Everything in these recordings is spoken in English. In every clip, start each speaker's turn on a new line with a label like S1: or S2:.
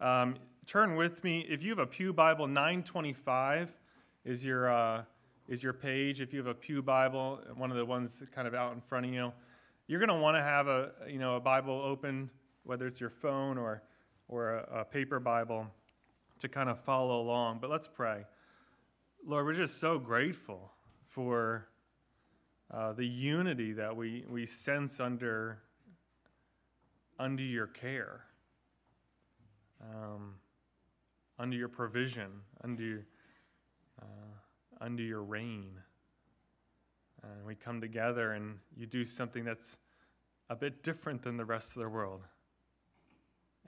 S1: Um, turn with me. If you have a Pew Bible, 925 is your, uh, is your page. If you have a Pew Bible, one of the ones kind of out in front of you, you're going to want to have a, you know, a Bible open, whether it's your phone or, or a, a paper Bible, to kind of follow along. But let's pray. Lord, we're just so grateful for uh, the unity that we, we sense under, under your care um, under your provision, under, uh, under your reign. And we come together and you do something that's a bit different than the rest of the world.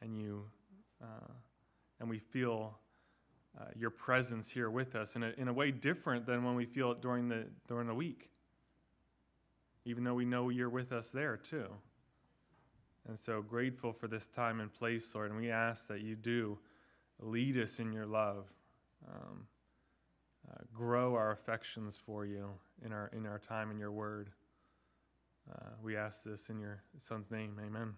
S1: And you, uh, and we feel uh, your presence here with us in a, in a way different than when we feel it during the, during the week. Even though we know you're with us there too. And so grateful for this time and place, Lord. And we ask that you do lead us in your love, um, uh, grow our affections for you in our, in our time in your word. Uh, we ask this in your son's name. Amen.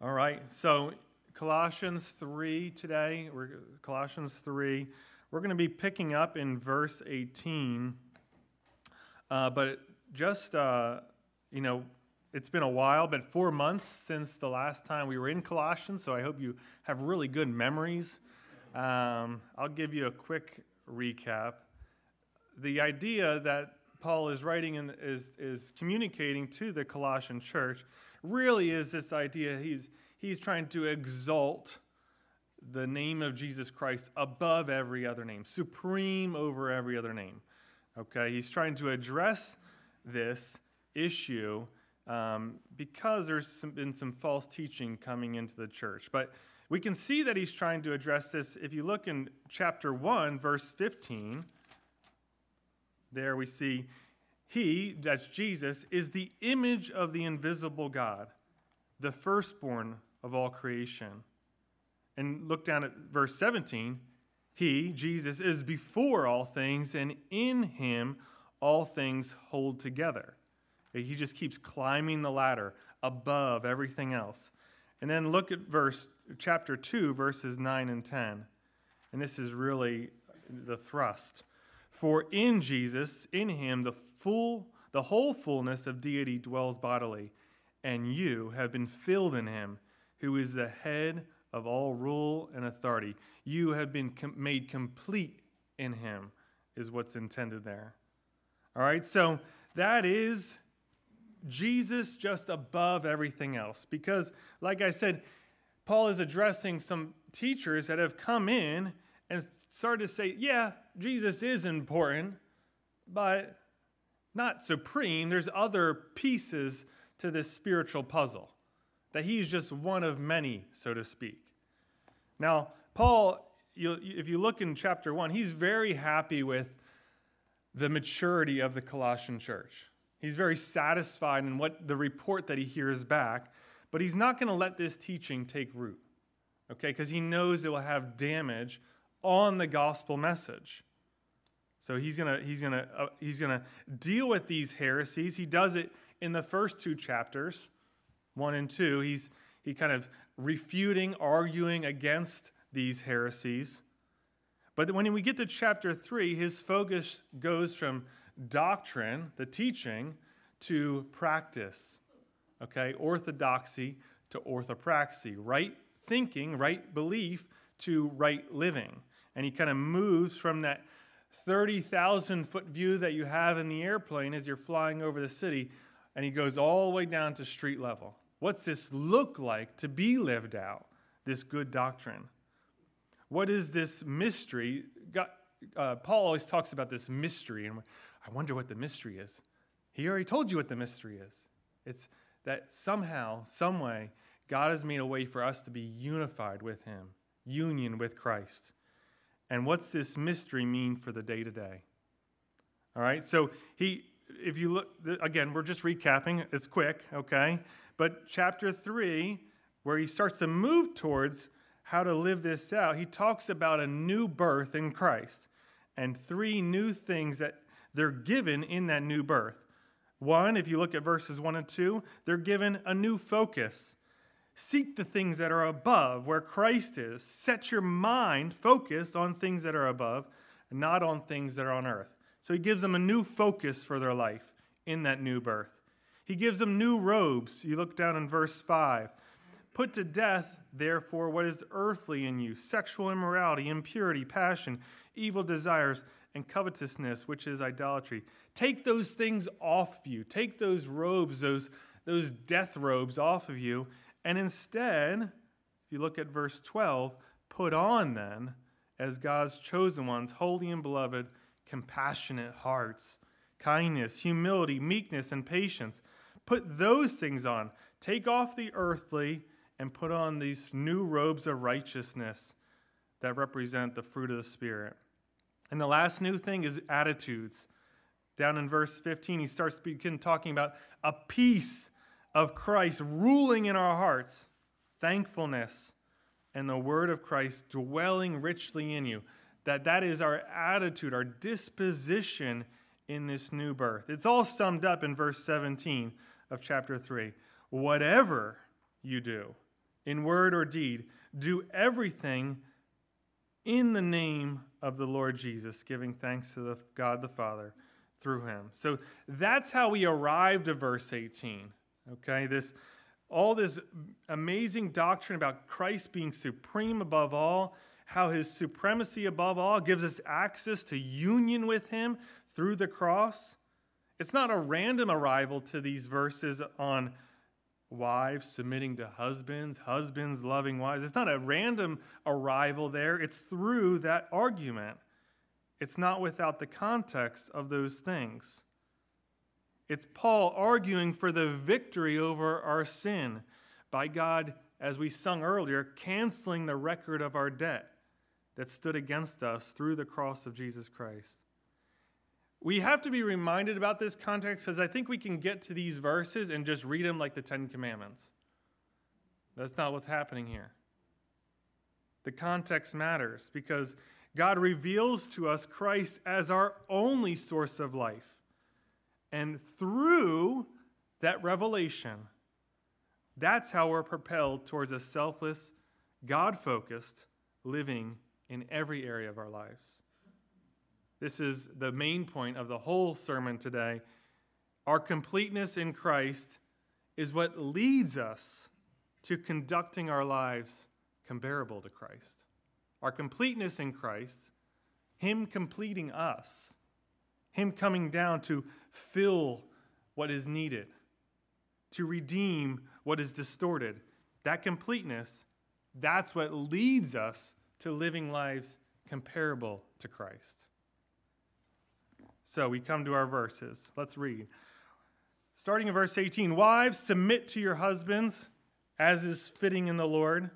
S1: All right. So, Colossians 3 today. We're, Colossians 3. We're going to be picking up in verse 18. Uh, but just, uh, you know, it's been a while, but four months since the last time we were in Colossians, so I hope you have really good memories. Um, I'll give you a quick recap. The idea that Paul is writing and is, is communicating to the Colossian church really is this idea he's, he's trying to exalt the name of Jesus Christ above every other name, supreme over every other name. Okay, he's trying to address this issue um, because there's some, been some false teaching coming into the church. But we can see that he's trying to address this. If you look in chapter 1, verse 15, there we see he, that's Jesus, is the image of the invisible God, the firstborn of all creation. And look down at verse 17. He, Jesus, is before all things, and in him all things hold together. He just keeps climbing the ladder above everything else. And then look at verse chapter 2 verses 9 and 10. And this is really the thrust. For in Jesus, in him the full the whole fullness of deity dwells bodily, and you have been filled in him, who is the head of all rule and authority. You have been com- made complete in him, is what's intended there. All right, so that is Jesus just above everything else. Because, like I said, Paul is addressing some teachers that have come in and started to say, yeah, Jesus is important, but not supreme. There's other pieces to this spiritual puzzle, that he's just one of many, so to speak. Now, Paul, if you look in chapter 1, he's very happy with the maturity of the Colossian church. He's very satisfied in what the report that he hears back, but he's not going to let this teaching take root, okay? Because he knows it will have damage on the gospel message. So he's going to he's to uh, he's to deal with these heresies. He does it in the first two chapters, 1 and 2. He's he kind of refuting, arguing against these heresies. But when we get to chapter 3, his focus goes from doctrine, the teaching, to practice. Okay, orthodoxy to orthopraxy, right thinking, right belief to right living. And he kind of moves from that 30,000 foot view that you have in the airplane as you're flying over the city, and he goes all the way down to street level. What's this look like to be lived out, this good doctrine? What is this mystery? God, uh, Paul always talks about this mystery, and I wonder what the mystery is. He already told you what the mystery is. It's that somehow, some way, God has made a way for us to be unified with Him, union with Christ. And what's this mystery mean for the day to day? All right, so he, if you look, again, we're just recapping, it's quick, okay? But chapter three, where he starts to move towards how to live this out, he talks about a new birth in Christ and three new things that they're given in that new birth. One, if you look at verses 1 and 2, they're given a new focus. Seek the things that are above, where Christ is. Set your mind focused on things that are above, not on things that are on earth. So he gives them a new focus for their life in that new birth. He gives them new robes. You look down in verse 5. Put to death, therefore, what is earthly in you sexual immorality, impurity, passion, evil desires, and covetousness, which is idolatry. Take those things off of you. Take those robes, those, those death robes off of you, and instead, if you look at verse 12, put on then, as God's chosen ones, holy and beloved, compassionate hearts, kindness, humility, meekness, and patience. Put those things on. Take off the earthly and put on these new robes of righteousness that represent the fruit of the Spirit. And the last new thing is attitudes. Down in verse 15, he starts begin talking about a peace of Christ ruling in our hearts, thankfulness, and the word of Christ dwelling richly in you. That that is our attitude, our disposition in this new birth. It's all summed up in verse 17 of chapter 3. Whatever you do, in word or deed, do everything in the name of the Lord Jesus, giving thanks to the God the Father through him. So that's how we arrived at verse 18. Okay, this all this amazing doctrine about Christ being supreme above all, how his supremacy above all gives us access to union with him through the cross. It's not a random arrival to these verses on wives submitting to husbands, husbands loving wives. It's not a random arrival there, it's through that argument. It's not without the context of those things. It's Paul arguing for the victory over our sin by God, as we sung earlier, canceling the record of our debt that stood against us through the cross of Jesus Christ. We have to be reminded about this context because I think we can get to these verses and just read them like the Ten Commandments. That's not what's happening here. The context matters because God reveals to us Christ as our only source of life. And through that revelation, that's how we're propelled towards a selfless, God focused living in every area of our lives. This is the main point of the whole sermon today. Our completeness in Christ is what leads us to conducting our lives comparable to Christ. Our completeness in Christ, Him completing us, Him coming down to fill what is needed, to redeem what is distorted. That completeness, that's what leads us to living lives comparable to Christ. So we come to our verses. Let's read. Starting in verse 18 Wives, submit to your husbands as is fitting in the Lord.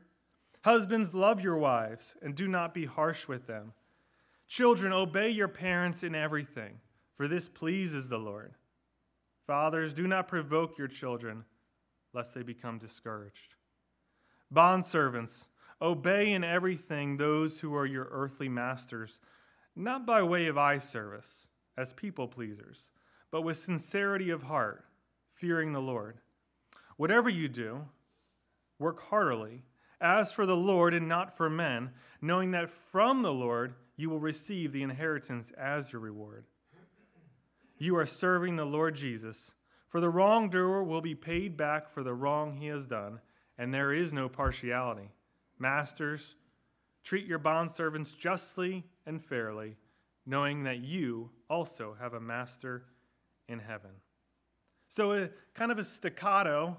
S1: Husbands, love your wives and do not be harsh with them. Children, obey your parents in everything for this pleases the Lord. Fathers, do not provoke your children, lest they become discouraged. Bondservants, obey in everything those who are your earthly masters, not by way of eye service, as people pleasers, but with sincerity of heart, fearing the Lord. Whatever you do, work heartily, as for the Lord and not for men, knowing that from the Lord you will receive the inheritance as your reward. You are serving the Lord Jesus. For the wrongdoer will be paid back for the wrong he has done, and there is no partiality. Masters, treat your bondservants justly and fairly, knowing that you also have a master in heaven. So, a kind of a staccato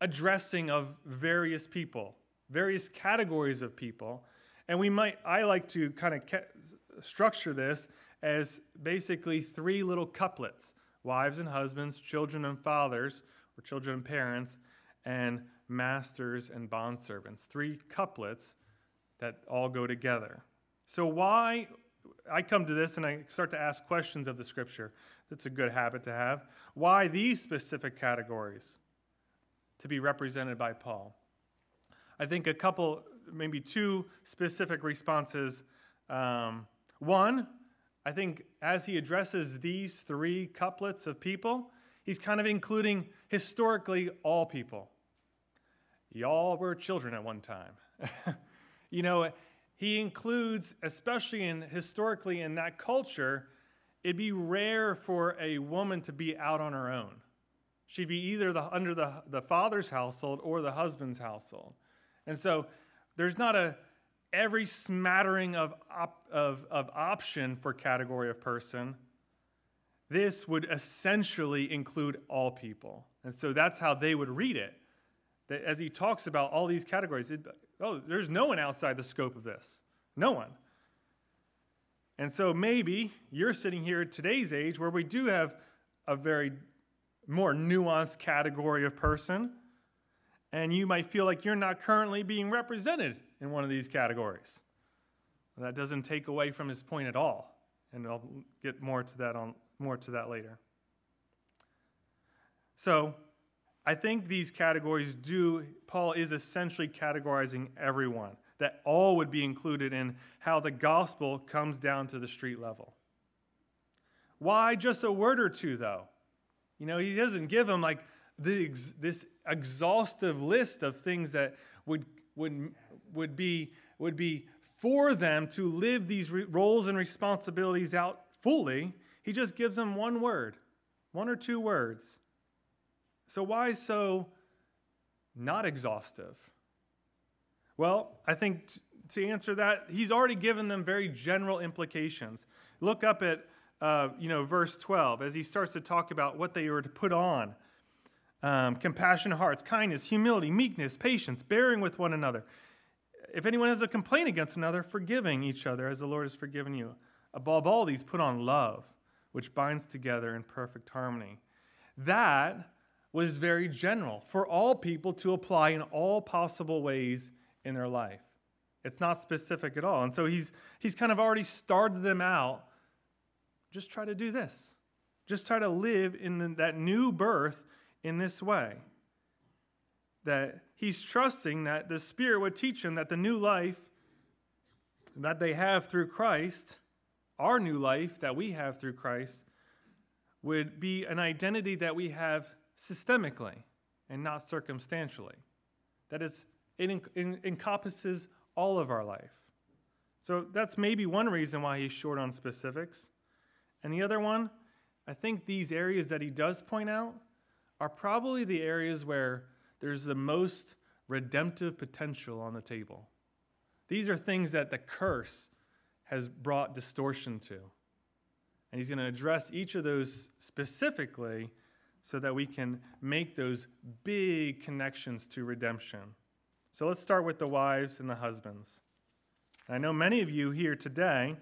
S1: addressing of various people, various categories of people. And we might, I like to kind of structure this as basically three little couplets wives and husbands, children and fathers, or children and parents, and masters and bondservants. Three couplets that all go together. So, why? I come to this and I start to ask questions of the scripture. That's a good habit to have. Why these specific categories to be represented by Paul? I think a couple, maybe two specific responses. Um, one, I think as he addresses these three couplets of people, he's kind of including historically all people. y'all were children at one time. you know, he includes, especially in historically in that culture, it'd be rare for a woman to be out on her own. She'd be either the, under the, the father's household or the husband's household. And so there's not a every smattering of, op, of, of option for category of person. This would essentially include all people. And so that's how they would read it. That as he talks about all these categories, it, oh, there's no one outside the scope of this. No one. And so maybe you're sitting here at today's age where we do have a very more nuanced category of person, and you might feel like you're not currently being represented in one of these categories. That doesn't take away from his point at all, and I'll get more to that on more to that later. So, I think these categories do Paul is essentially categorizing everyone that all would be included in how the gospel comes down to the street level. Why just a word or two though? You know, he doesn't give them like the, this exhaustive list of things that would, would, would, be, would be for them to live these re- roles and responsibilities out fully. He just gives them one word, one or two words. So, why so not exhaustive? Well, I think t- to answer that, he's already given them very general implications. Look up at uh, you know, verse 12 as he starts to talk about what they were to put on um, hearts, kindness, humility, meekness, patience, bearing with one another. If anyone has a complaint against another, forgiving each other as the Lord has forgiven you. Above all these, put on love, which binds together in perfect harmony. That was very general for all people to apply in all possible ways in their life. It's not specific at all. And so he's, he's kind of already started them out just try to do this. Just try to live in the, that new birth in this way. That he's trusting that the Spirit would teach him that the new life that they have through Christ, our new life that we have through Christ, would be an identity that we have systemically and not circumstantially. That is, it en- encompasses all of our life. So that's maybe one reason why he's short on specifics. And the other one, I think these areas that he does point out are probably the areas where there's the most redemptive potential on the table. These are things that the curse has brought distortion to. And he's going to address each of those specifically so that we can make those big connections to redemption. So let's start with the wives and the husbands. I know many of you here today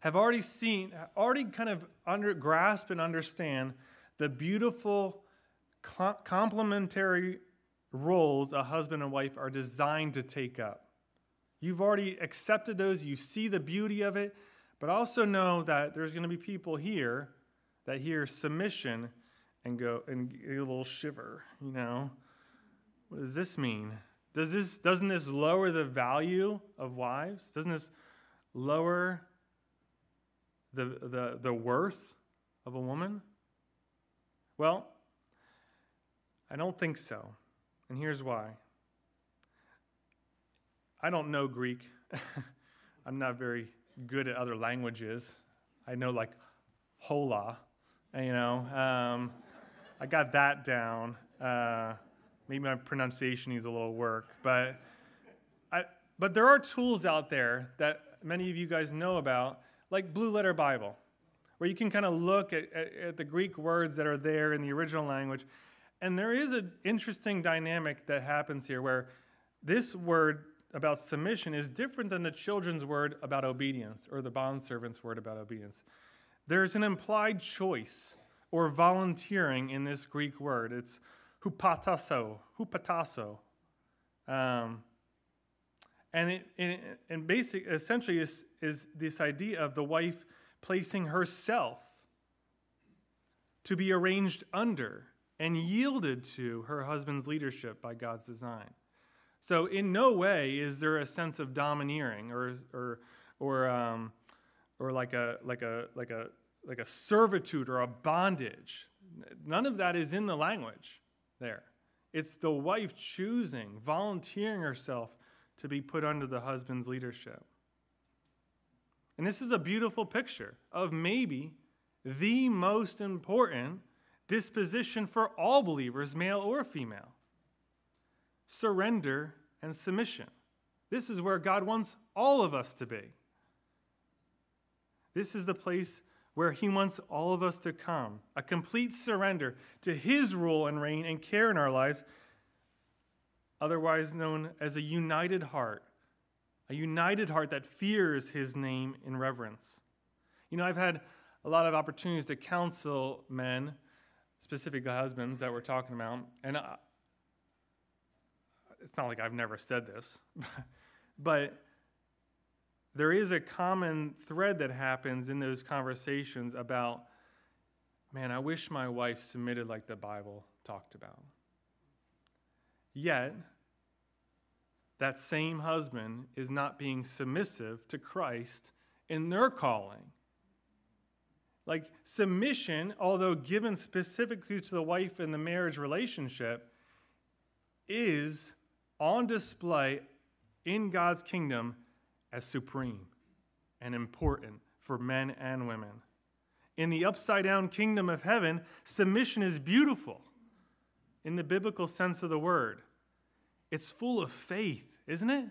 S1: have already seen, already kind of under, grasp and understand the beautiful complementary roles a husband and wife are designed to take up. You've already accepted those, you see the beauty of it, but also know that there's going to be people here that hear submission and go and get a little shiver, you know. What does this mean? Does this doesn't this lower the value of wives? Doesn't this lower the, the, the worth of a woman? Well, I don't think so. And here's why. I don't know Greek. I'm not very good at other languages. I know like hola, you know. Um, I got that down. Uh, maybe my pronunciation needs a little work, but I, but there are tools out there that many of you guys know about like Blue Letter Bible, where you can kind of look at, at, at the Greek words that are there in the original language. And there is an interesting dynamic that happens here where this word about submission is different than the children's word about obedience or the bondservant's word about obedience. There's an implied choice or volunteering in this Greek word. It's hupatasso, hupatasso. Um, and it, it and basic essentially is, is this idea of the wife placing herself to be arranged under and yielded to her husband's leadership by God's design. So, in no way is there a sense of domineering or, or, or, um, or like, a, like, a, like, a, like a servitude or a bondage. None of that is in the language there. It's the wife choosing, volunteering herself to be put under the husband's leadership. And this is a beautiful picture of maybe the most important disposition for all believers, male or female surrender and submission. This is where God wants all of us to be. This is the place where He wants all of us to come a complete surrender to His rule and reign and care in our lives, otherwise known as a united heart, a united heart that fears His name in reverence. You know, I've had a lot of opportunities to counsel men, specifically husbands that we're talking about, and I, it's not like I've never said this, but there is a common thread that happens in those conversations about, man, I wish my wife submitted like the Bible talked about. Yet, that same husband is not being submissive to Christ in their calling. Like submission, although given specifically to the wife in the marriage relationship, is on display in God's kingdom as supreme and important for men and women. In the upside down kingdom of heaven, submission is beautiful in the biblical sense of the word. It's full of faith, isn't it?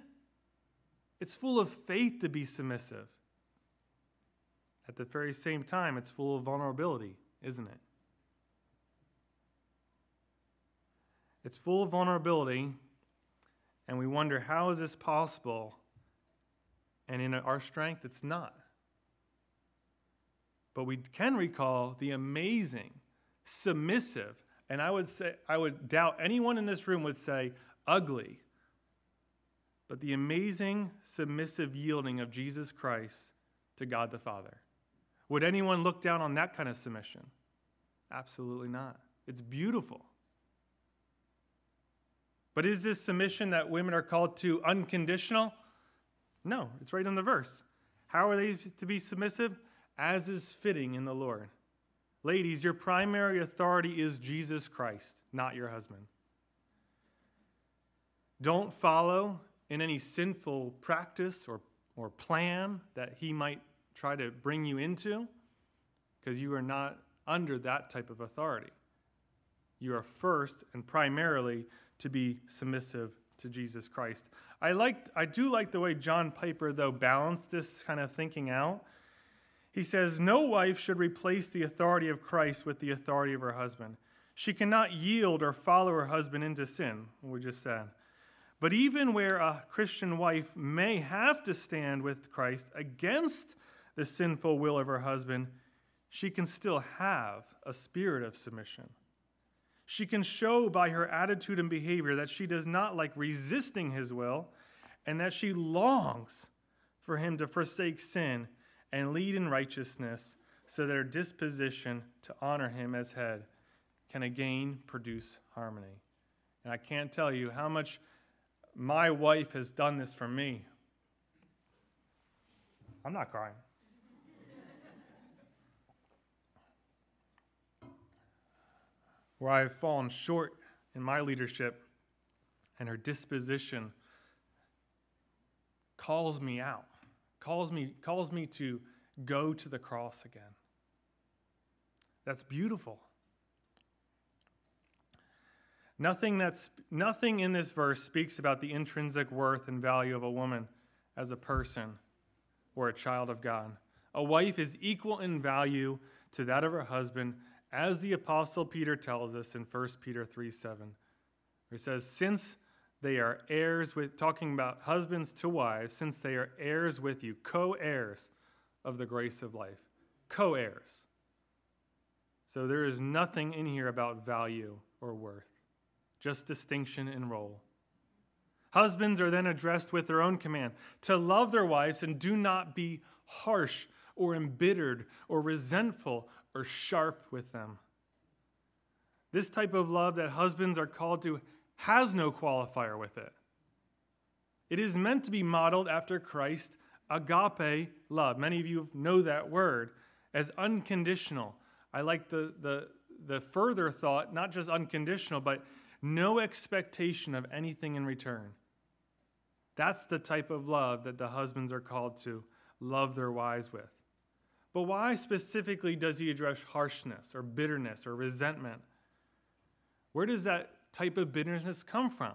S1: It's full of faith to be submissive. At the very same time, it's full of vulnerability, isn't it? It's full of vulnerability and we wonder, how is this possible? And in our strength, it's not. But we can recall the amazing, submissive, and I would say, I would doubt anyone in this room would say ugly, but the amazing, submissive yielding of Jesus Christ to God the Father. Would anyone look down on that kind of submission? Absolutely not. It's beautiful. But is this submission that women are called to unconditional? No, it's right in the verse. How are they to be submissive? As is fitting in the Lord. Ladies, your primary authority is Jesus Christ, not your husband. Don't follow in any sinful practice or, or plan that he might try to bring you into, because you are not under that type of authority. You are first and primarily to be submissive to Jesus Christ. I liked, I do like the way John Piper, though, balanced this kind of thinking out. He says, No wife should replace the authority of Christ with the authority of her husband. She cannot yield or follow her husband into sin, we just said. But even where a Christian wife may have to stand with Christ against the sinful will of her husband, she can still have a spirit of submission. She can show by her attitude and behavior that she does not like resisting his will and that she longs for him to forsake sin and lead in righteousness so that her disposition to honor him as head can again produce harmony. And I can't tell you how much my wife has done this for me. I'm not crying. Where I have fallen short in my leadership, and her disposition calls me out, calls me, calls me to go to the cross again. That's beautiful. Nothing, that's, nothing in this verse speaks about the intrinsic worth and value of a woman as a person or a child of God. A wife is equal in value to that of her husband as the apostle Peter tells us in 1 Peter 3 7. He says, Since they are heirs with, talking about husbands to wives, since they are heirs with you, co heirs of the grace of life. Co heirs. So there is nothing in here about value or worth, just distinction in role. Husbands are then addressed with their own command to love their wives and do not be harsh or embittered or resentful or sharp with them. This type of love that husbands are called to has no qualifier with it. It is meant to be modeled after Christ agape love. Many of you know that word as unconditional. I like the, the, the further thought, not just unconditional, but no expectation of anything in return. That's the type of love that the husbands are called to love their wives with. But why specifically does he address harshness or bitterness or resentment? Where does that type of bitterness come from?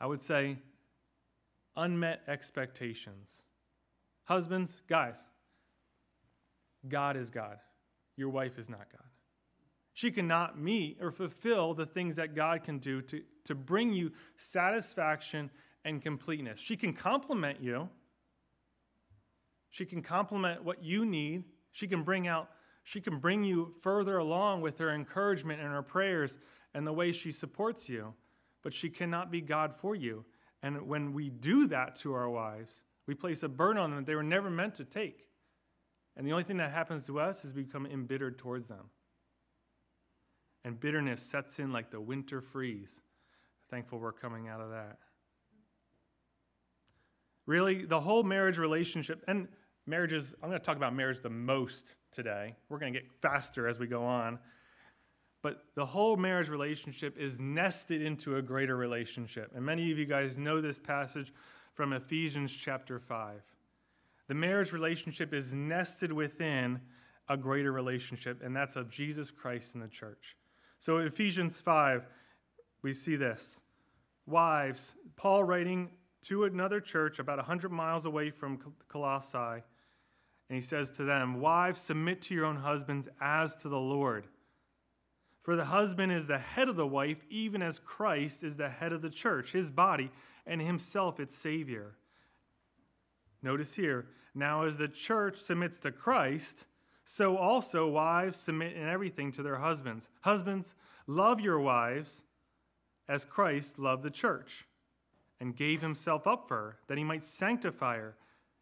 S1: I would say unmet expectations. Husbands, guys, God is God. Your wife is not God. She cannot meet or fulfill the things that God can do to, to bring you satisfaction and completeness. She can complement you. She can complement what you need. She can bring out she can bring you further along with her encouragement and her prayers and the way she supports you, but she cannot be God for you. And when we do that to our wives, we place a burden on them that they were never meant to take. And the only thing that happens to us is we become embittered towards them. And bitterness sets in like the winter freeze. Thankful we're coming out of that. Really, the whole marriage relationship, and marriages, I'm going to talk about marriage the most today. We're going to get faster as we go on. But the whole marriage relationship is nested into a greater relationship. And many of you guys know this passage from Ephesians chapter 5. The marriage relationship is nested within a greater relationship, and that's of Jesus Christ and the church. So, Ephesians 5, we see this. Wives, Paul writing to another church about 100 miles away from Colossae and he says to them, Wives, submit to your own husbands as to the Lord. For the husband is the head of the wife, even as Christ is the head of the church, his body, and himself its Savior. Notice here, now as the church submits to Christ, so also wives submit in everything to their husbands. Husbands, love your wives as Christ loved the church and gave himself up for her, that he might sanctify her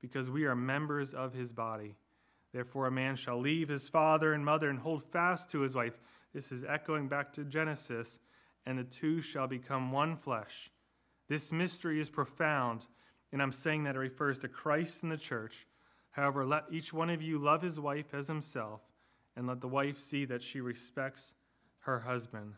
S1: because we are members of his body. Therefore, a man shall leave his father and mother and hold fast to his wife. This is echoing back to Genesis, and the two shall become one flesh. This mystery is profound, and I'm saying that it refers to Christ and the church. However, let each one of you love his wife as himself, and let the wife see that she respects her husband.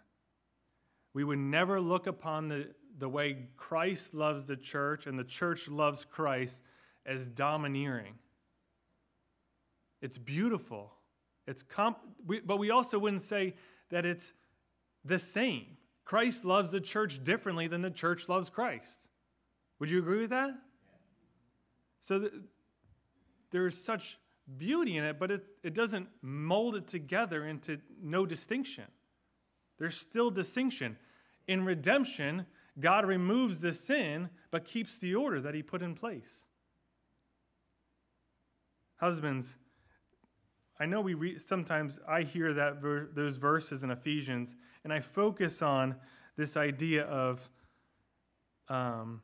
S1: We would never look upon the, the way Christ loves the church and the church loves Christ as domineering. It's beautiful. It's comp- we, but we also wouldn't say that it's the same. Christ loves the church differently than the church loves Christ. Would you agree with that? So th- there's such beauty in it, but it, it doesn't mold it together into no distinction. There's still distinction. In redemption, God removes the sin but keeps the order that he put in place. Husbands, I know we read, sometimes I hear that ver- those verses in Ephesians, and I focus on this idea of um,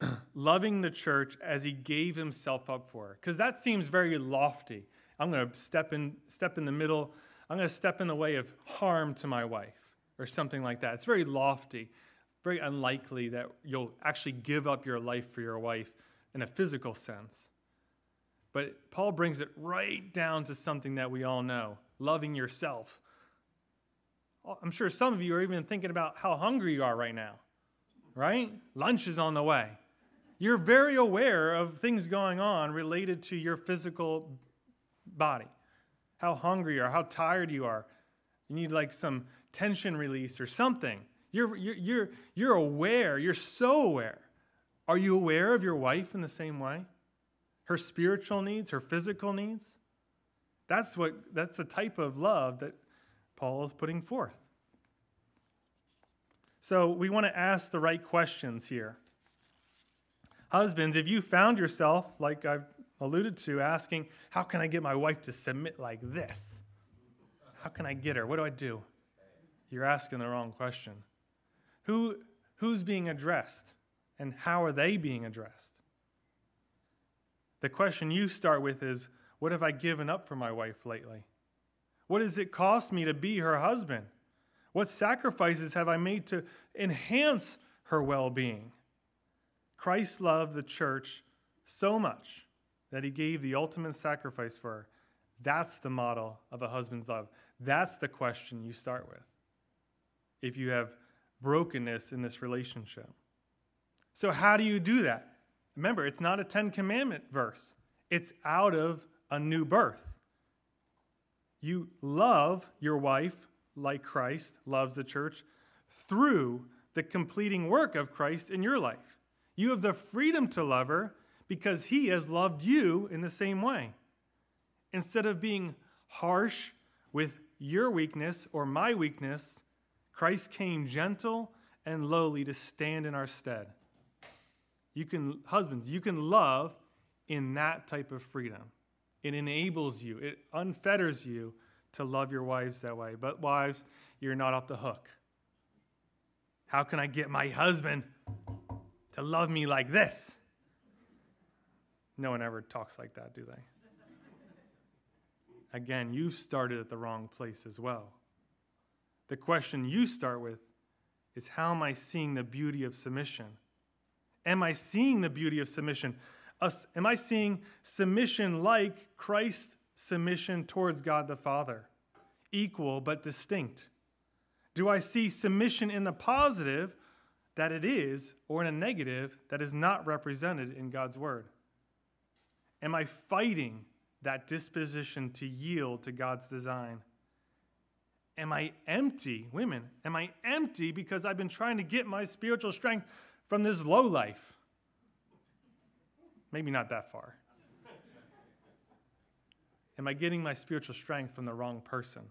S1: loving the church as he gave himself up for her, because that seems very lofty. I'm going to step in, step in the middle. I'm going to step in the way of harm to my wife, or something like that. It's very lofty, very unlikely that you'll actually give up your life for your wife in a physical sense. But Paul brings it right down to something that we all know loving yourself. I'm sure some of you are even thinking about how hungry you are right now, right? Lunch is on the way. You're very aware of things going on related to your physical body, how hungry you are, how tired you are. You need like some tension release or something. You're, you're, you're, you're aware, you're so aware. Are you aware of your wife in the same way? Her spiritual needs, her physical needs? That's what that's the type of love that Paul is putting forth. So we want to ask the right questions here. Husbands, if you found yourself, like I've alluded to, asking, How can I get my wife to submit like this? How can I get her? What do I do? you're asking the wrong question. Who, who's being addressed, and how are they being addressed? The question you start with is What have I given up for my wife lately? What does it cost me to be her husband? What sacrifices have I made to enhance her well being? Christ loved the church so much that he gave the ultimate sacrifice for her. That's the model of a husband's love. That's the question you start with if you have brokenness in this relationship. So, how do you do that? Remember, it's not a Ten Commandment verse, it's out of a new birth. You love your wife like Christ loves the church through the completing work of Christ in your life. You have the freedom to love her because he has loved you in the same way. Instead of being harsh with your weakness or my weakness, Christ came gentle and lowly to stand in our stead. You can, husbands, you can love in that type of freedom. It enables you, it unfetters you to love your wives that way. But, wives, you're not off the hook. How can I get my husband to love me like this? No one ever talks like that, do they? Again, you've started at the wrong place as well. The question you start with is How am I seeing the beauty of submission? Am I seeing the beauty of submission? Am I seeing submission like Christ's submission towards God the Father? Equal but distinct. Do I see submission in the positive that it is, or in a negative that is not represented in God's Word? Am I fighting that disposition to yield to God's design? Am I empty, women? Am I empty because I've been trying to get my spiritual strength from this low life? Maybe not that far. Am I getting my spiritual strength from the wrong person?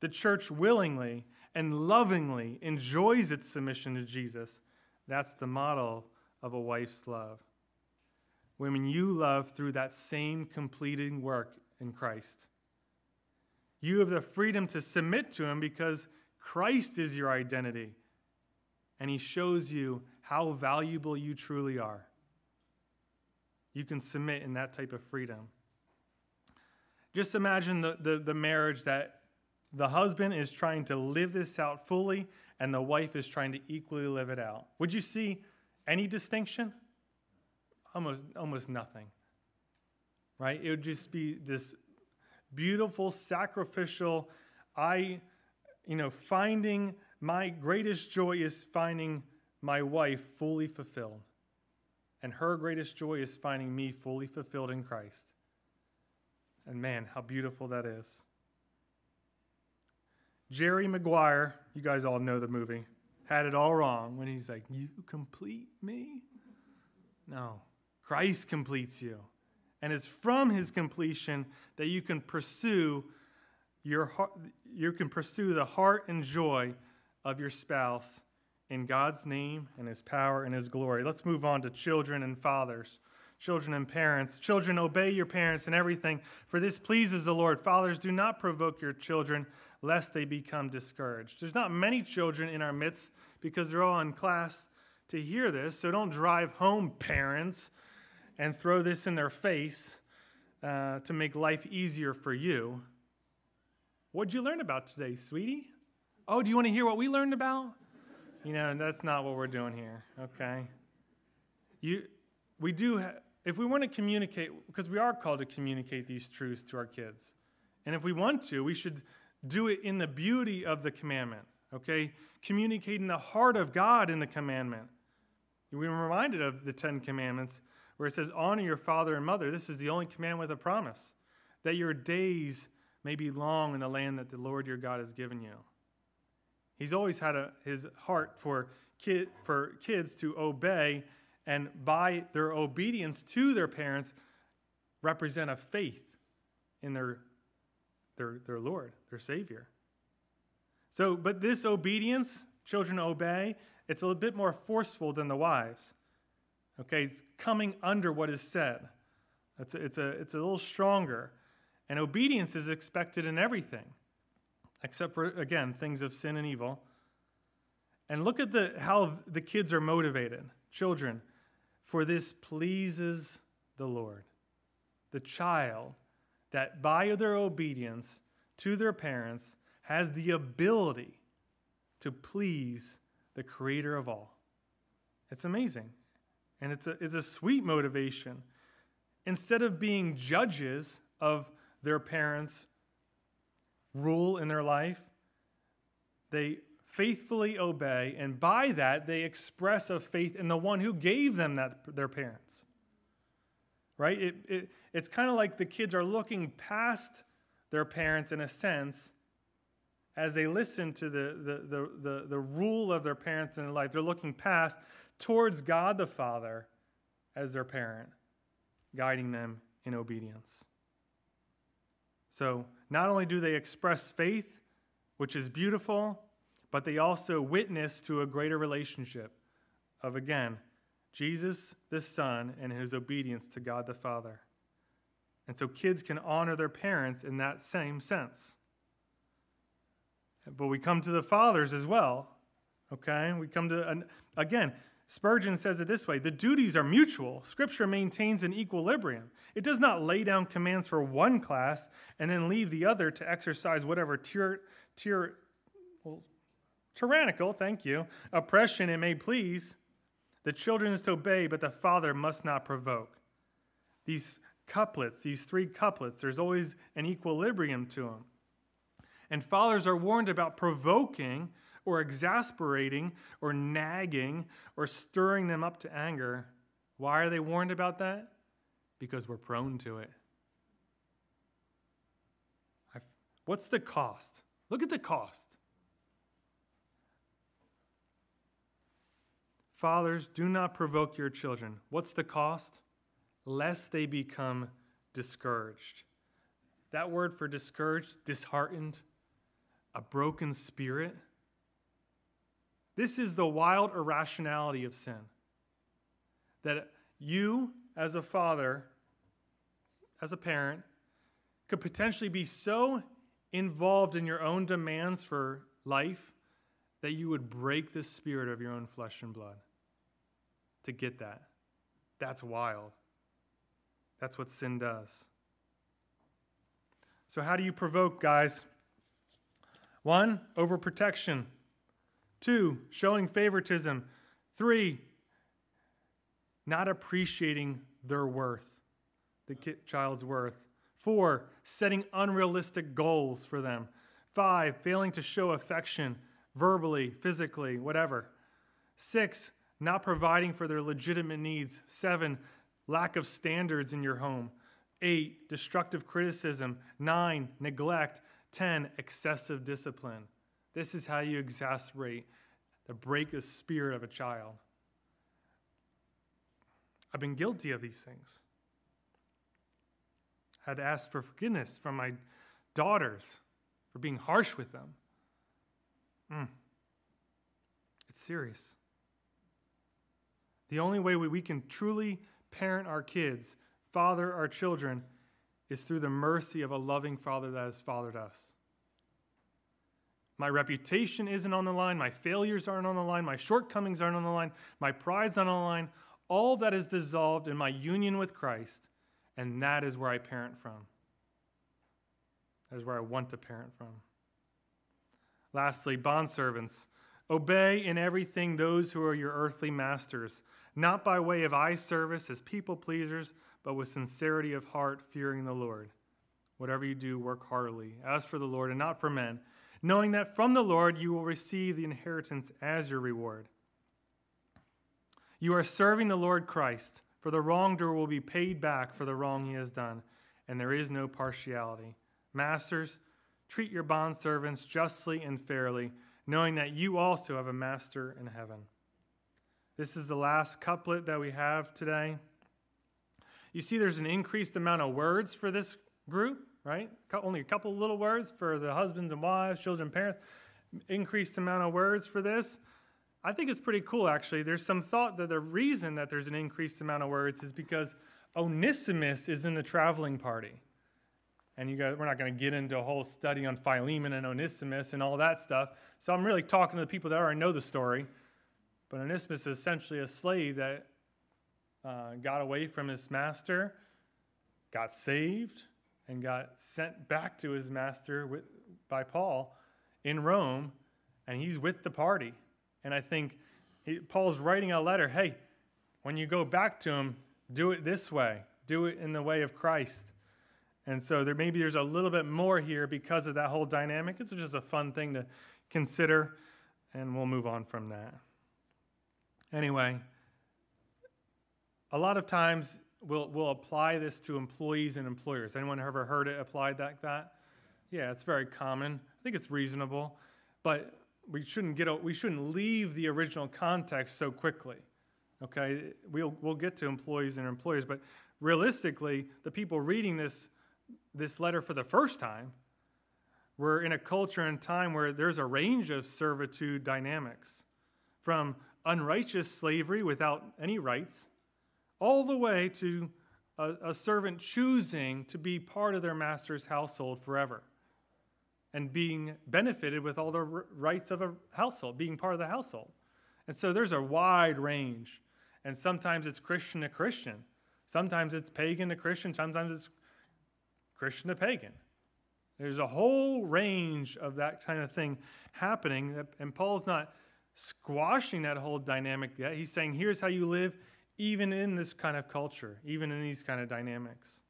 S1: The church willingly and lovingly enjoys its submission to Jesus. That's the model of a wife's love. Women, you love through that same completing work in Christ. You have the freedom to submit to Him because Christ is your identity, and He shows you how valuable you truly are. You can submit in that type of freedom. Just imagine the, the, the marriage that the husband is trying to live this out fully and the wife is trying to equally live it out. Would you see any distinction? Almost, almost nothing. Right? It would just be this beautiful, sacrificial, I, you know, finding my greatest joy is finding my wife fully fulfilled. And her greatest joy is finding me fully fulfilled in Christ. And man, how beautiful that is. Jerry Maguire, you guys all know the movie, had it all wrong when he's like, You complete me? No, Christ completes you. And it's from his completion that you can pursue your you can pursue the heart and joy of your spouse in God's name and his power and his glory. Let's move on to children and fathers. Children and parents. Children, obey your parents in everything, for this pleases the Lord. Fathers, do not provoke your children lest they become discouraged. There's not many children in our midst because they're all in class to hear this, so don't drive home, parents, and throw this in their face uh, to make life easier for you. What'd you learn about today, sweetie? Oh, do you want to hear what we learned about? You know, that's not what we're doing here, okay? You, we do, if we want to communicate, because we are called to communicate these truths to our kids. And if we want to, we should do it in the beauty of the commandment, okay? Communicating the heart of God in the commandment. We were reminded of the Ten Commandments where it says, Honor your father and mother. This is the only commandment with a promise that your days may be long in the land that the Lord your God has given you. He's always had a, his heart for, kid, for kids to obey, and by their obedience to their parents, represent a faith in their their, their Lord, their Savior. So, but this obedience, children obey, it's a little bit more forceful than the wives. Okay, it's coming under what is said. It's a, it's a, it's a little stronger. And obedience is expected in everything. Except for, again, things of sin and evil. And look at the, how the kids are motivated. Children, for this pleases the Lord. The child that by their obedience to their parents has the ability to please the creator of all. It's amazing. And it's a, it's a sweet motivation. Instead of being judges of their parents' rule in their life, they faithfully obey, and by that, they express a faith in the one who gave them that, their parents. Right? It, it, it's kind of like the kids are looking past their parents in a sense as they listen to the, the, the, the, the rule of their parents in their life. They're looking past towards God the Father as their parent, guiding them in obedience. So, not only do they express faith, which is beautiful, but they also witness to a greater relationship of, again, Jesus the Son and his obedience to God the Father. And so kids can honor their parents in that same sense. But we come to the fathers as well. Okay? We come to, again, Spurgeon says it this way the duties are mutual. Scripture maintains an equilibrium. It does not lay down commands for one class and then leave the other to exercise whatever tyr, tyr, well, tyrannical, thank you, oppression it may please. The children is to obey, but the father must not provoke. These couplets, these three couplets, there's always an equilibrium to them. And fathers are warned about provoking or exasperating or nagging or stirring them up to anger. Why are they warned about that? Because we're prone to it. I've, what's the cost? Look at the cost. Fathers, do not provoke your children. What's the cost? Lest they become discouraged. That word for discouraged, disheartened, a broken spirit. This is the wild irrationality of sin. That you, as a father, as a parent, could potentially be so involved in your own demands for life that you would break the spirit of your own flesh and blood to get that. That's wild. That's what sin does. So, how do you provoke, guys? One, overprotection. Two, showing favoritism. Three, not appreciating their worth, the child's worth. Four, setting unrealistic goals for them. Five, failing to show affection verbally, physically, whatever. Six, not providing for their legitimate needs. Seven, lack of standards in your home. Eight, destructive criticism. Nine, neglect. Ten, excessive discipline. This is how you exasperate, to break the spirit of a child. I've been guilty of these things. I had to ask for forgiveness from my daughters for being harsh with them. Mm. It's serious. The only way we can truly parent our kids, father our children, is through the mercy of a loving father that has fathered us. My reputation isn't on the line. My failures aren't on the line. My shortcomings aren't on the line. My pride's not on the line. All that is dissolved in my union with Christ, and that is where I parent from. That is where I want to parent from. Lastly, bondservants, obey in everything those who are your earthly masters, not by way of eye service as people pleasers, but with sincerity of heart, fearing the Lord. Whatever you do, work heartily, as for the Lord and not for men knowing that from the Lord you will receive the inheritance as your reward. You are serving the Lord Christ, for the wrongdoer will be paid back for the wrong he has done, and there is no partiality. Masters, treat your bondservants justly and fairly, knowing that you also have a master in heaven. This is the last couplet that we have today. You see, there's an increased amount of words for this group right? Only a couple little words for the husbands and wives, children, parents. Increased amount of words for this. I think it's pretty cool, actually. There's some thought that the reason that there's an increased amount of words is because Onesimus is in the traveling party. And you guys, we're not going to get into a whole study on Philemon and Onesimus and all that stuff. So I'm really talking to the people that already know the story. But Onesimus is essentially a slave that uh, got away from his master, got saved, and got sent back to his master with, by Paul in Rome, and he's with the party. And I think he, Paul's writing a letter hey, when you go back to him, do it this way, do it in the way of Christ. And so there maybe there's a little bit more here because of that whole dynamic. It's just a fun thing to consider, and we'll move on from that. Anyway, a lot of times we'll, we'll apply this to employees and employers. Anyone ever heard it applied like that? Yeah, it's very common. I think it's reasonable, but we shouldn't get we shouldn't leave the original context so quickly. Okay, we'll we'll get to employees and employers, but realistically, the people reading this this letter for the first time were in a culture and time where there's a range of servitude dynamics, from unrighteous slavery without any rights, all the way to a, a servant choosing to be part of their master's household forever and being benefited with all the rights of a household, being part of the household. And so there's a wide range. And sometimes it's Christian to Christian. Sometimes it's pagan to Christian. Sometimes it's Christian to pagan. There's a whole range of that kind of thing happening. And Paul's not squashing that whole dynamic yet. He's saying, here's how you live, even in this kind of culture, even in these kind of dynamics.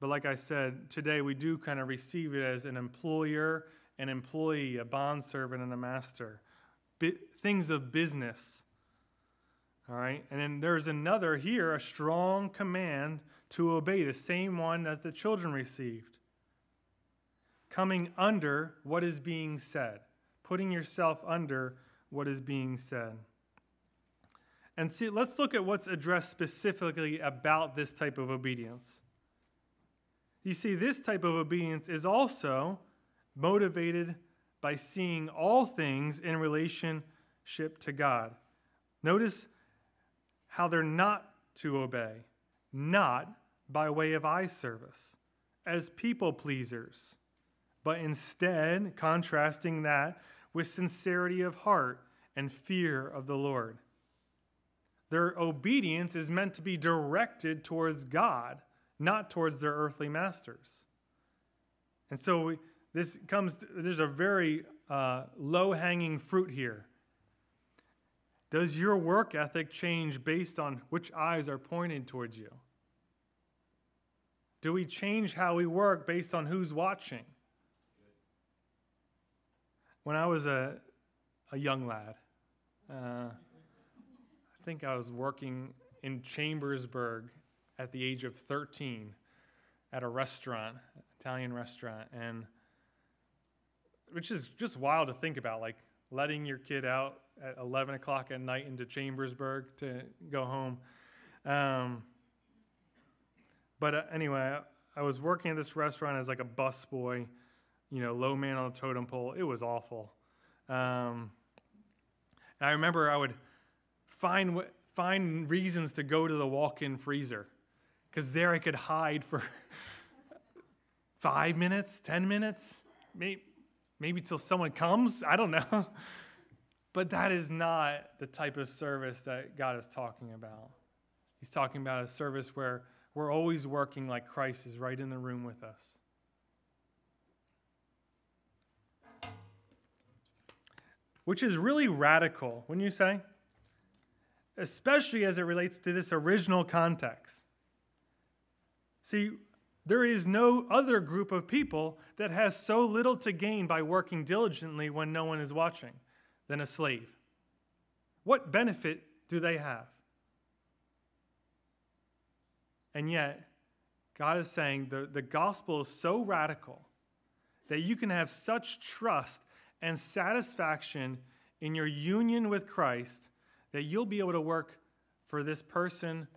S1: But like I said, today we do kind of receive it as an employer, an employee, a bondservant, and a master. things of business. All right? And then there's another here, a strong command to obey, the same one as the children received. Coming under what is being said, putting yourself under what is being said. And see, let's look at what's addressed specifically about this type of obedience. You see, this type of obedience is also motivated by seeing all things in relationship to God. Notice how they're not to obey, not by way of eye service, as people pleasers, but instead contrasting that with sincerity of heart and fear of the Lord. Their obedience is meant to be directed towards God not towards their earthly masters. And so this comes, there's a very uh, low hanging fruit here. Does your work ethic change based on which eyes are pointed towards you? Do we change how we work based on who's watching? When I was a, a young lad, uh, think I was working in Chambersburg at the age of 13 at a restaurant, Italian restaurant, and which is just wild to think about, like letting your kid out at 11 o'clock at night into Chambersburg to go home. Um, but uh, anyway, I, was working at this restaurant as like a busboy, you know, low man on the totem pole. It was awful. Um, I remember I would find find reasons to go to the walk-in freezer because there I could hide for five minutes, 10 minutes, maybe, maybe till someone comes. I don't know. But that is not the type of service that God is talking about. He's talking about a service where we're always working like Christ is right in the room with us. Which is really radical, wouldn't you say? Especially as it relates to this original context. See, there is no other group of people that has so little to gain by working diligently when no one is watching than a slave. What benefit do they have? And yet, God is saying the, the gospel is so radical that you can have such trust and satisfaction in your union with Christ that you'll be able to work for this person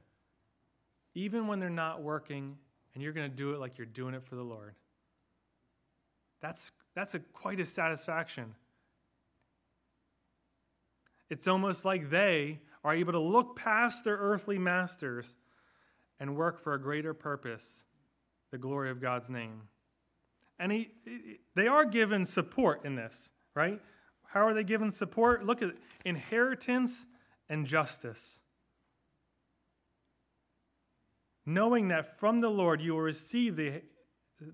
S1: even when they're not working, and you're going to do it like you're doing it for the Lord. That's, that's a, quite a satisfaction. It's almost like they are able to look past their earthly masters and work for a greater purpose the glory of God's name. And he, they are given support in this, right? How are they given support? Look at inheritance and justice. Knowing that from the Lord you will receive the,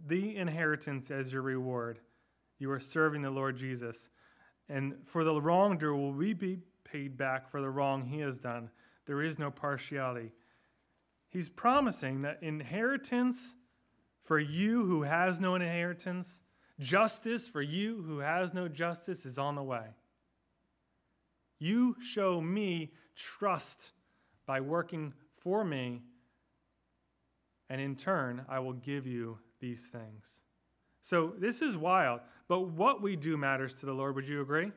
S1: the inheritance as your reward. You are serving the Lord Jesus. And for the wrongdoer will we be paid back for the wrong he has done. There is no partiality. He's promising that inheritance for you who has no inheritance, justice for you who has no justice is on the way. You show me trust by working for me, and in turn, I will give you these things. So this is wild, but what we do matters to the Lord. Would you agree?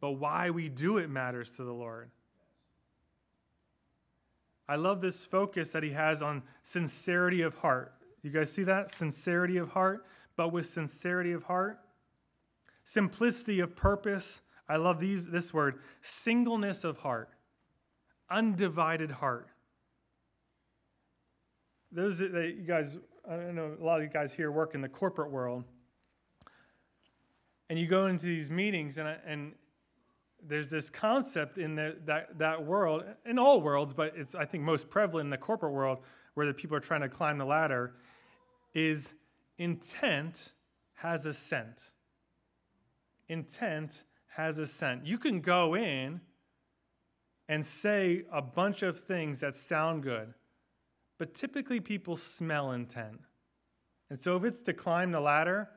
S1: But why we do it matters to the Lord. I love this focus that he has on sincerity of heart. You guys see that? Sincerity of heart, but with sincerity of heart. Simplicity of purpose. I love these, this word singleness of heart, undivided heart. Those that you guys, I know a lot of you guys here work in the corporate world, and you go into these meetings, and, and there's this concept in the, that, that world, in all worlds, but it's, I think, most prevalent in the corporate world where the people are trying to climb the ladder, is intent has a scent. Intent has a scent. You can go in and say a bunch of things that sound good, but typically people smell intent. And so if it's to climb the ladder,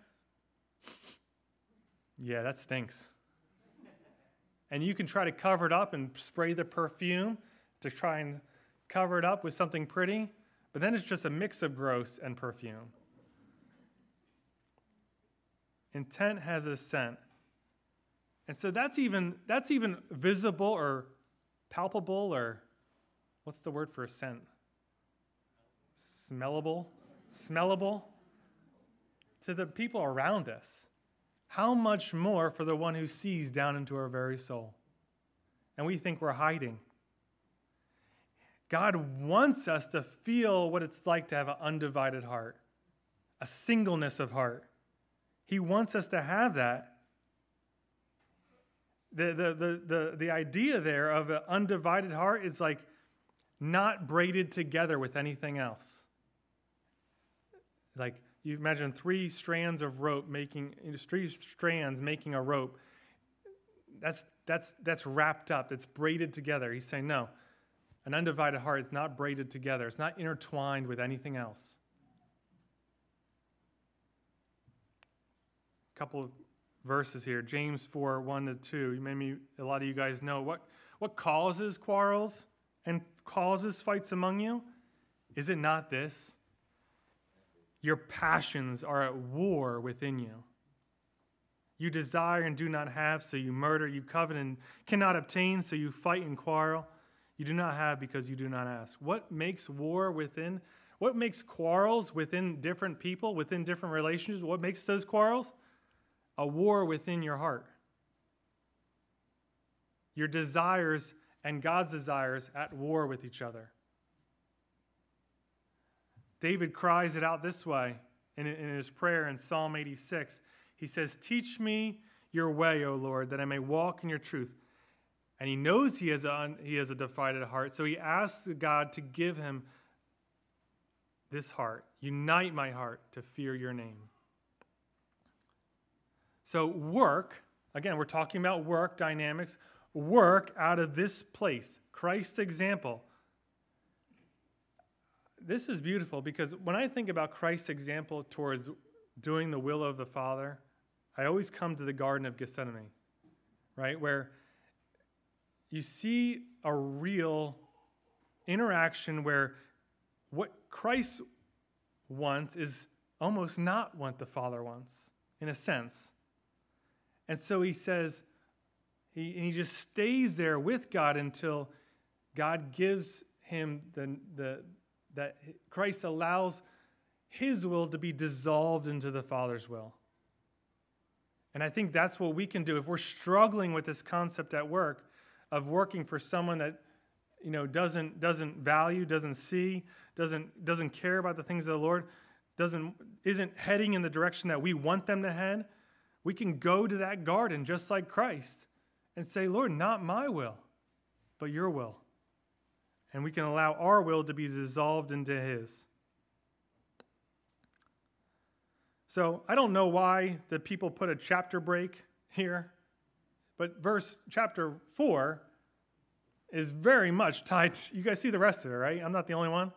S1: yeah, that stinks and you can try to cover it up and spray the perfume to try and cover it up with something pretty, but then it's just a mix of gross and perfume. Intent has a scent. And so that's even that's even visible or palpable or what's the word for a scent? Smellable? Smellable to the people around us how much more for the one who sees down into our very soul? And we think we're hiding. God wants us to feel what it's like to have an undivided heart, a singleness of heart. He wants us to have that. The, the, the, the, the idea there of an undivided heart is like not braided together with anything else. Like you imagine three strands of rope making three strands making a rope. That's that's that's wrapped up. It's braided together. He's saying no. An undivided heart is not braided together. It's not intertwined with anything else. Couple of verses here. James 4, 1 to 2. Maybe a lot of you guys know what, what causes quarrels and causes fights among you? Is it not this? Your passions are at war within you. You desire and do not have, so you murder. You covet and cannot obtain, so you fight and quarrel. You do not have because you do not ask. What makes war within? What makes quarrels within different people, within different relationships? What makes those quarrels? A war within your heart. Your desires and God's desires at war with each other. David cries it out this way in, in his prayer in Psalm 86. He says, Teach me your way, O Lord, that I may walk in your truth. And he knows he has, a, he has a divided heart, so he asks God to give him this heart. Unite my heart to fear your name. So, work, again, we're talking about work dynamics, work out of this place, Christ's example this is beautiful because when I think about Christ's example towards doing the will of the Father, I always come to the Garden of Gethsemane, right? Where you see a real interaction where what Christ wants is almost not what the Father wants, in a sense. And so he says, he, he just stays there with God until God gives him the, the, that Christ allows his will to be dissolved into the Father's will. And I think that's what we can do if we're struggling with this concept at work of working for someone that you know doesn't doesn't value, doesn't see, doesn't doesn't care about the things of the Lord, doesn't isn't heading in the direction that we want them to head, we can go to that garden just like Christ and say, Lord, not my will, but your will. And we can allow our will to be dissolved into his. So I don't know why the people put a chapter break here, but verse chapter 4 is very much tied. To, you guys see the rest of it, right? I'm not the only one.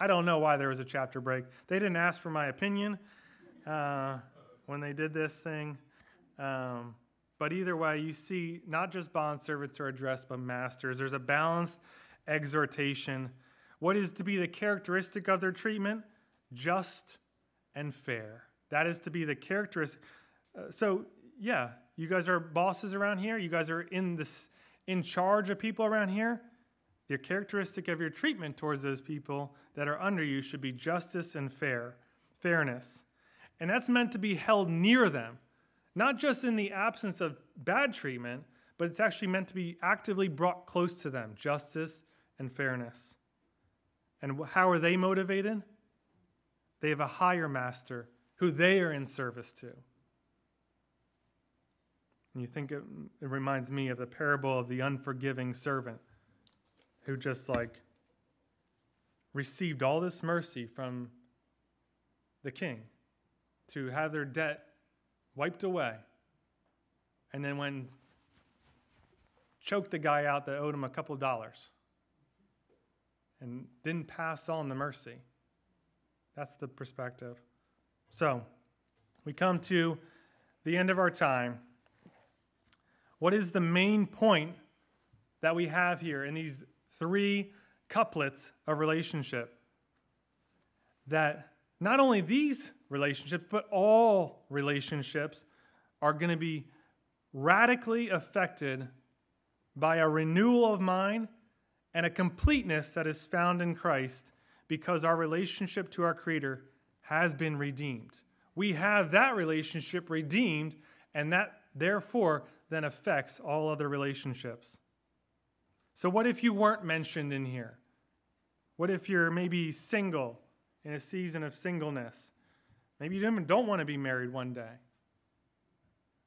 S1: I don't know why there was a chapter break. They didn't ask for my opinion uh, when they did this thing. Um, but either way, you see not just bond servants are addressed, but masters. There's a balanced exhortation. What is to be the characteristic of their treatment? Just and fair. That is to be the characteristic. Uh, so, yeah, you guys are bosses around here. You guys are in this in charge of people around here. The characteristic of your treatment towards those people that are under you should be justice and fair, fairness. And that's meant to be held near them, not just in the absence of bad treatment, but it's actually meant to be actively brought close to them, justice and fairness. And how are they motivated? They have a higher master who they are in service to. And you think it, it reminds me of the parable of the unforgiving servant who just like received all this mercy from the king to have their debt wiped away. And then when choked the guy out that owed him a couple dollars and didn't pass on the mercy. That's the perspective. So, we come to the end of our time. What is the main point that we have here in these three couplets of relationship? That not only these relationships, but all relationships are going to be radically affected by a renewal of mind and a completeness that is found in Christ because our relationship to our Creator has been redeemed. We have that relationship redeemed, and that therefore then affects all other relationships. So, what if you weren't mentioned in here? What if you're maybe single in a season of singleness? Maybe you even don't want to be married one day.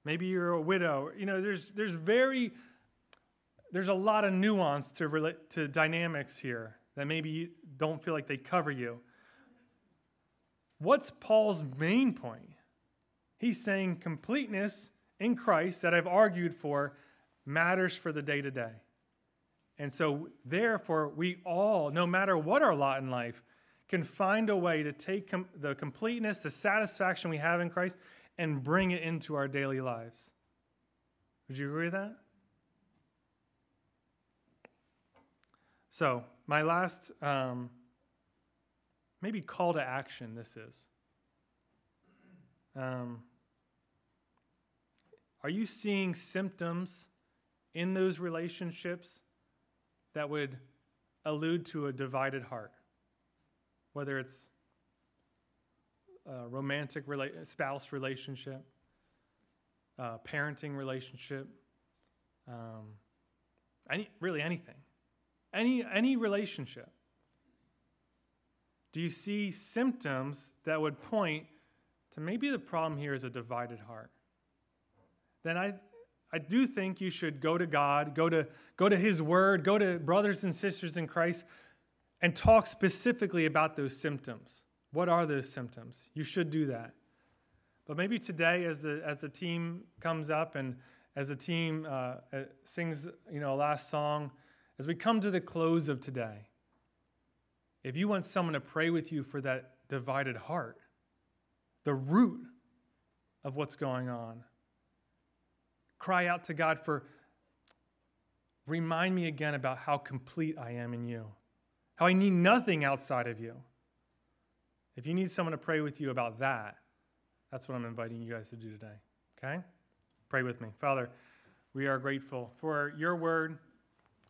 S1: Maybe you're a widow. You know, there's, there's very, there's a lot of nuance to, relate, to dynamics here that maybe you don't feel like they cover you. What's Paul's main point? He's saying completeness in Christ that I've argued for matters for the day to day. And so, therefore, we all, no matter what our lot in life, can find a way to take com- the completeness, the satisfaction we have in Christ, and bring it into our daily lives. Would you agree with that? So, my last, um, maybe call to action this is. Um, are you seeing symptoms in those relationships that would allude to a divided heart? Whether it's a romantic rela- spouse relationship, parenting relationship, um, any, really anything, any, any relationship. Do you see symptoms that would point to maybe the problem here is a divided heart? then I, I do think you should go to God, go to, go to His Word, go to brothers and sisters in Christ, and talk specifically about those symptoms. What are those symptoms? You should do that. But maybe today, as the, as the team comes up and as the team uh, uh sings you know, a last song, as we come to the close of today, if you want someone to pray with you for that divided heart, the root of what's going on, cry out to God for, remind me again about how complete I am in you, how I need nothing outside of you. If you need someone to pray with you about that, that's what I'm inviting you guys to do today. Okay? Pray with me. Father, we are grateful for your word.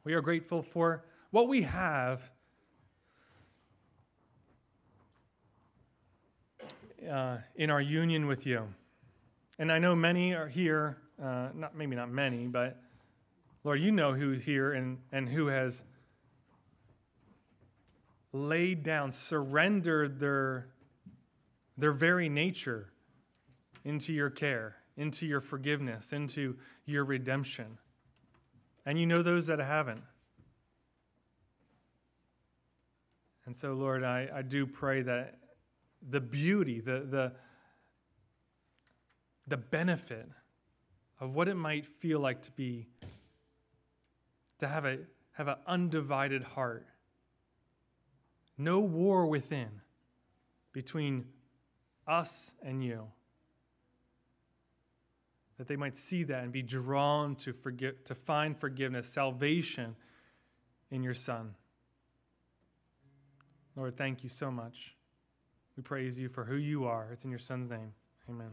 S1: We are grateful for what we have uh, in our union with you. And I know many are here uh, not maybe not many, but Lord, you know who's here and, and who has laid down, surrendered their their very nature into your care, into your forgiveness, into your redemption. And you know those that haven't. And so, Lord, I, I do pray that the beauty, the, the, the benefit of what it might feel like to be, to have a have an undivided heart. No war within between us and you. That they might see that and be drawn to forgive, to find forgiveness, salvation in your Son. Lord, thank you so much. We praise you for who you are. It's in your Son's name. Amen.